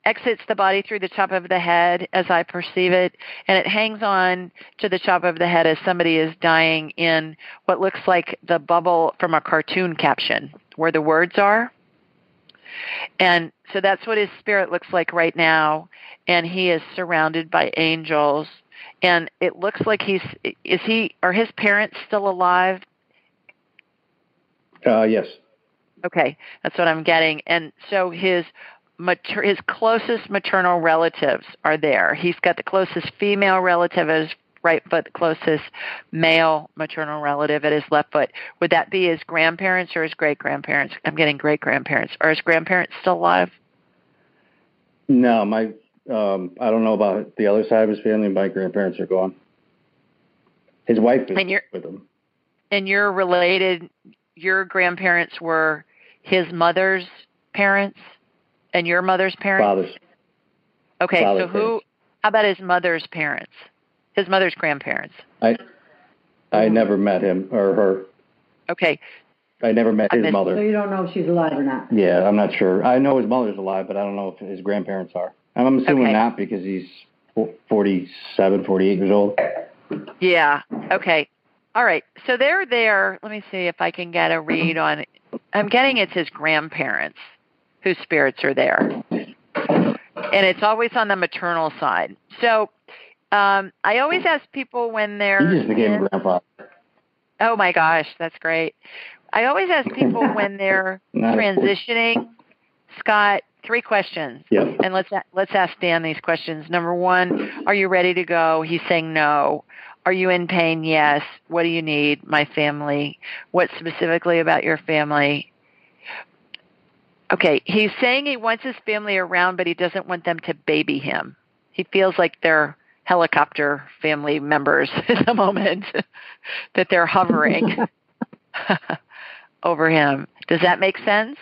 exits the body through the top of the head as I perceive it, and it hangs on to the top of the head as somebody is dying in what looks like the bubble from a cartoon caption where the words are. And so that's what his spirit looks like right now. And he is surrounded by angels. And it looks like he's, is he, are his parents still alive?
Uh, yes.
Okay, that's what I'm getting. And so his mater- his closest maternal relatives are there. He's got the closest female relative at his right foot, the closest male maternal relative at his left foot. Would that be his grandparents or his great grandparents? I'm getting great grandparents. Are his grandparents still alive?
No, my um, I don't know about the other side of his family. My grandparents are gone. His wife is
And you're-
with him.
And you're related. Your grandparents were his mother's parents, and your mother's parents.
Fathers.
Okay, so who?
parents.
How about his mother's parents? His mother's grandparents.
I I never met him or her.
Okay,
I never met
I
his
missed-
So
mother.
you don't know if she's alive or not.
Yeah, I'm not sure. I know his mother's alive, but I don't know if his grandparents are. I'm assuming
Okay.
not because he's fo- 47, 48 years old.
Yeah. Okay. All right. So they're there. Let me see if I can get a read on. I'm getting it's his grandparents whose spirits are there, and it's always on the maternal side. So um, I always ask people when they're.
He just became
in-
a grandfather.
Oh my gosh, that's great. I always ask people when [LAUGHS] they're transitioning. Scott, three questions.
Yep.
And let's let's ask Dan these questions. Number one, are you ready to go? He's saying no. Are you in pain? Yes. What do you need? My family. What specifically about your family? Okay, he's saying he wants his family around, but he doesn't want them to baby him. He feels like they're helicopter family members [LAUGHS] at the moment, [LAUGHS] that they're hovering [LAUGHS] over him. Does that make sense?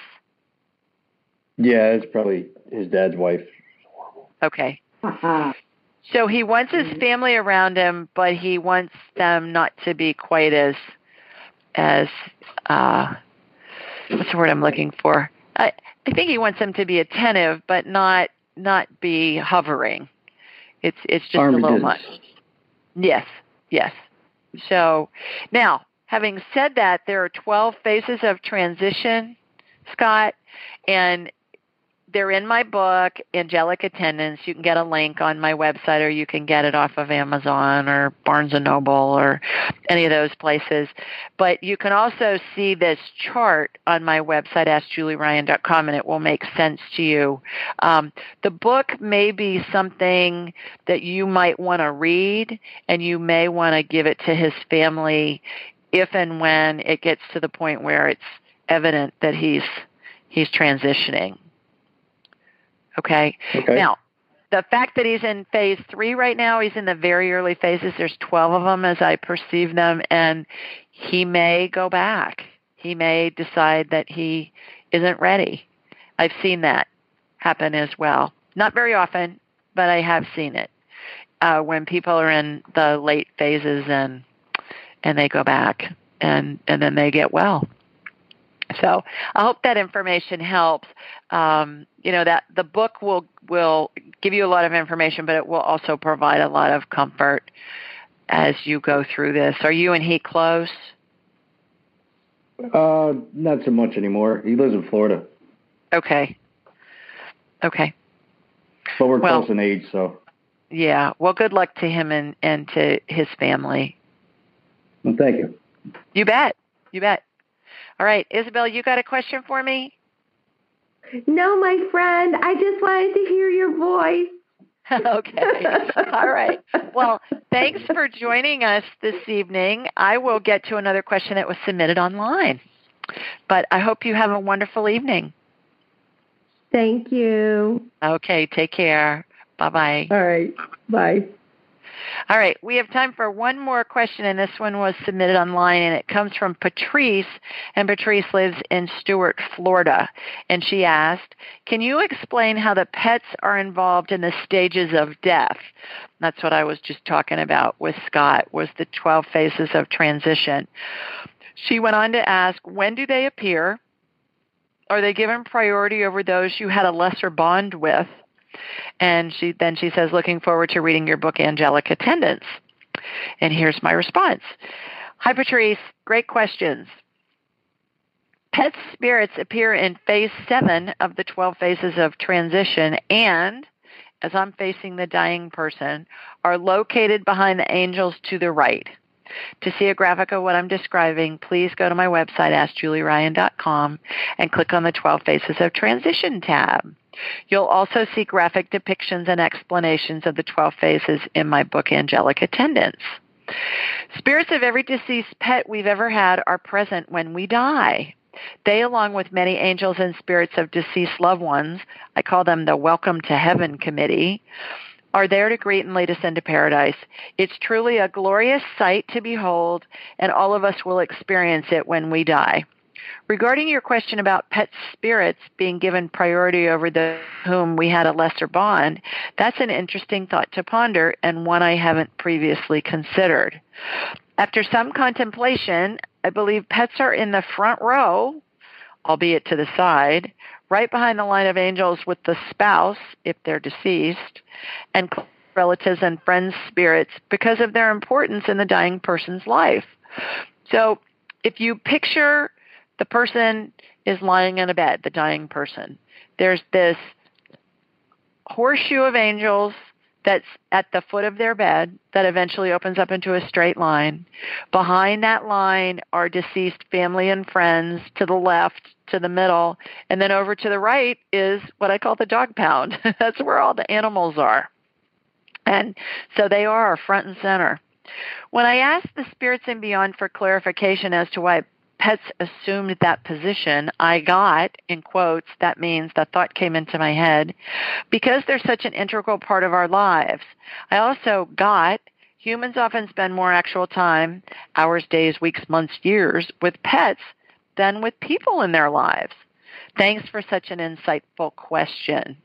Yeah, it's probably his dad's wife.
Okay.
Uh-huh.
So he wants his family around him, but he wants them not to be quite as as uh what's the word I'm looking for? I I think he wants them to be attentive but not not be hovering. It's it's just
Army
a little much. Yes. Yes. So now, having said that, there are 12 phases of transition, Scott, and they're in my book, Angelic Attendants. You can get a link on my website or you can get it off of Amazon or Barnes and Noble or any of those places. But you can also see this chart on my website, AskJulieRyan.com, and it will make sense to you. Um, the book may be something that you might want to read and you may want to give it to his family if and when it gets to the point where it's evident that he's he's transitioning. Okay.
Okay.
Now, the fact that he's in phase three right now, he's in the very early phases. There's 12 of them as I perceive them, and he may go back. He may decide that he isn't ready. I've seen that happen as well. Not very often, but I have seen it uh, when people are in the late phases and and they go back and and then they get well. So I hope that information helps. Um, you know that the book will will give you a lot of information, but it will also provide a lot of comfort as you go through this. Are you and he close?
Uh, not so much anymore. He lives in Florida,
Okay. Okay.
but we're
Well-
close in age, so
Yeah. Well, good luck to him and and to his family.
well, thank you.
You bet. You bet. All right, Isabel, you got a question for me?
No, my friend, I just wanted to hear your voice. [LAUGHS]
okay. All right. Well, thanks for joining us this evening. I will get to another question that was submitted online. But I hope you have a wonderful evening.
Thank you.
Okay, take care. Bye bye.
All right. Bye.
All right, we have time for one more question, and this one was submitted online, and it comes from Patrice, and Patrice lives in Stuart, Florida. And she asked, Can you explain how the pets are involved in the stages of death? That's what I was just talking about with Scott, was the 12 phases of transition. She went on to ask, When do they appear? Are they given priority over those you had a lesser bond with? And she then she says, looking forward to reading your book, Angelic Attendants. And here's my response. Hi, Patrice. Great questions. Pet spirits appear in phase seven of the 12 phases of transition and, as I'm facing the dying person, are located behind the angels to the right. To see a graphic of what I'm describing, please go to my website, AskJulieRyan.com, and click on the 12 Phases of Transition tab. You'll also see graphic depictions and explanations of the 12 phases in my book, Angelic Attendants. Spirits of every deceased pet we've ever had are present when we die. They, along with many angels and spirits of deceased loved ones, I call them the Welcome to Heaven Committee, are there to greet and lead us into paradise. It's truly a glorious sight to behold, and all of us will experience it when we die. Regarding your question about pet spirits being given priority over those whom we had a lesser bond, that's an interesting thought to ponder and one I haven't previously considered. After some contemplation, I believe pets are in the front row, albeit to the side, right behind the line of angels with the spouse, if they're deceased, and relatives and friends' spirits because of their importance in the dying person's life. So if you picture the person is lying in a bed, the dying person, there's this horseshoe of angels that's at the foot of their bed that eventually opens up into a straight line. Behind that line are deceased family and friends to the left, to the middle, and then over to the right is what I call the dog pound. [LAUGHS] that's where all the animals are. And so they are front and center. When I asked the spirits and beyond for clarification as to why pets assumed that position, I got, in quotes, that means the thought came into my head, because they're such an integral part of our lives. I also got, humans often spend more actual time, hours, days, weeks, months, years, with pets than with people in their lives. Thanks for such an insightful question.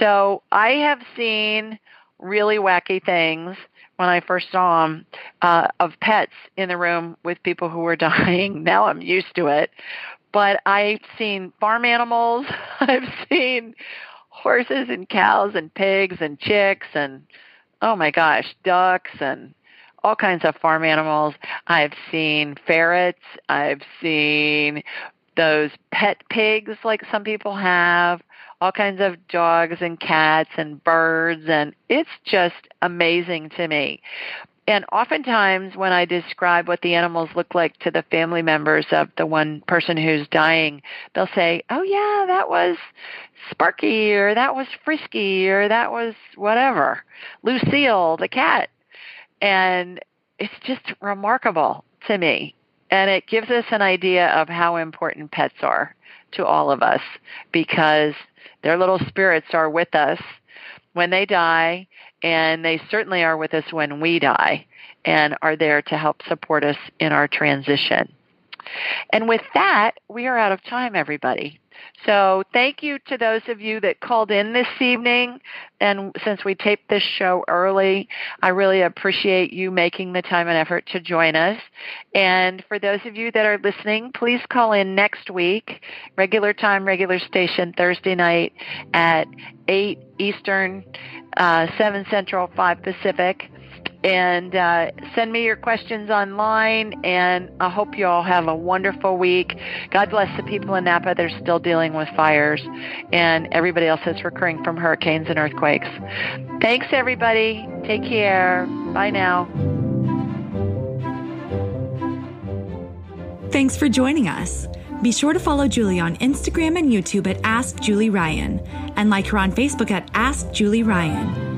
So I have seen really wacky things when I first saw them uh, of pets in the room with people who were [LAUGHS] dying. Now I'm used to it. But I've seen farm animals. [LAUGHS] I've seen horses and cows and pigs and chicks and oh my gosh, ducks and all kinds of farm animals. I've seen ferrets. I've seen those pet pigs like some people have all kinds of dogs and cats and birds, and it's just amazing to me. And oftentimes, when I describe what the animals look like to the family members of the one person who's dying, they'll say, Oh, yeah, that was Sparky, or that was Frisky, or that was whatever, Lucille, the cat. And it's just remarkable to me. And it gives us an idea of how important pets are to all of us because their little spirits are with us when they die, and they certainly are with us when we die and are there to help support us in our transition. And with that, we are out of time, everybody. So thank you to those of you that called in this evening. And since we taped this show early, I really appreciate you making the time and effort to join us. And for those of you that are listening, please call in next week, regular time, regular station, Thursday night at 8 Eastern, uh, 7 Central, 5 Pacific and uh, send me your questions online. And I hope you all have a wonderful week. God bless the people in Napa. They're still dealing with fires, and everybody else that's recurring from hurricanes and earthquakes. Thanks, everybody. Take care. Bye now.
Thanks for joining us. Be sure to follow Julie on Instagram and YouTube at Ask Julie Ryan and like her on Facebook at Ask Julie Ryan.